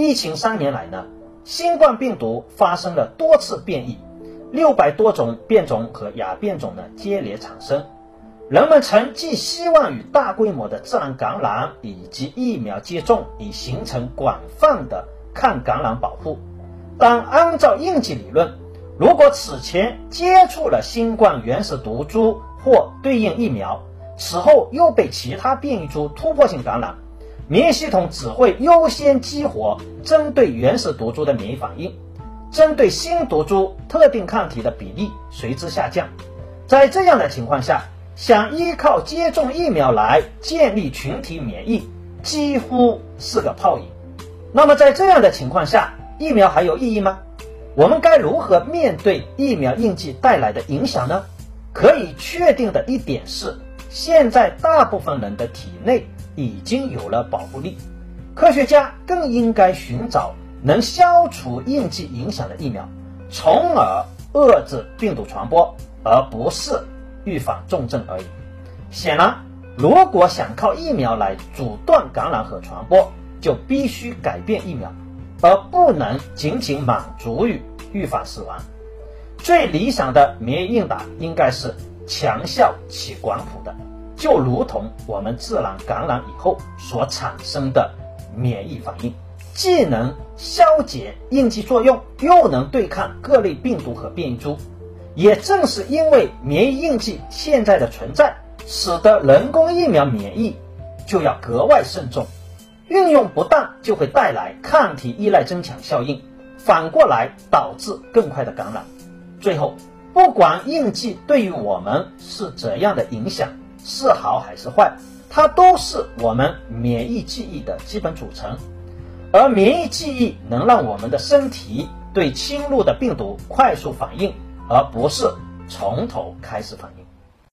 疫情三年来呢，新冠病毒发生了多次变异，六百多种变种和亚变种呢接连产生。人们曾寄希望于大规模的自然感染以及疫苗接种，以形成广泛的抗感染保护。但按照应激理论，如果此前接触了新冠原始毒株或对应疫苗，此后又被其他变异株突破性感染，免疫系统只会优先激活针对原始毒株的免疫反应，针对新毒株特定抗体的比例随之下降。在这样的情况下，想依靠接种疫苗来建立群体免疫，几乎是个泡影。那么在这样的情况下，疫苗还有意义吗？我们该如何面对疫苗应激带来的影响呢？可以确定的一点是，现在大部分人的体内已经有了保护力。科学家更应该寻找能消除应激影响的疫苗，从而遏制病毒传播，而不是。预防重症而已。显然，如果想靠疫苗来阻断感染和传播，就必须改变疫苗，而不能仅仅满足于预防死亡。最理想的免疫应答应该是强效且广谱的，就如同我们自然感染以后所产生的免疫反应，既能消解应激作用，又能对抗各类病毒和变异株。也正是因为免疫应激现在的存在，使得人工疫苗免疫就要格外慎重，运用不当就会带来抗体依赖增强效应，反过来导致更快的感染。最后，不管印记对于我们是怎样的影响，是好还是坏，它都是我们免疫记忆的基本组成，而免疫记忆能让我们的身体对侵入的病毒快速反应。而不是从头开始反应。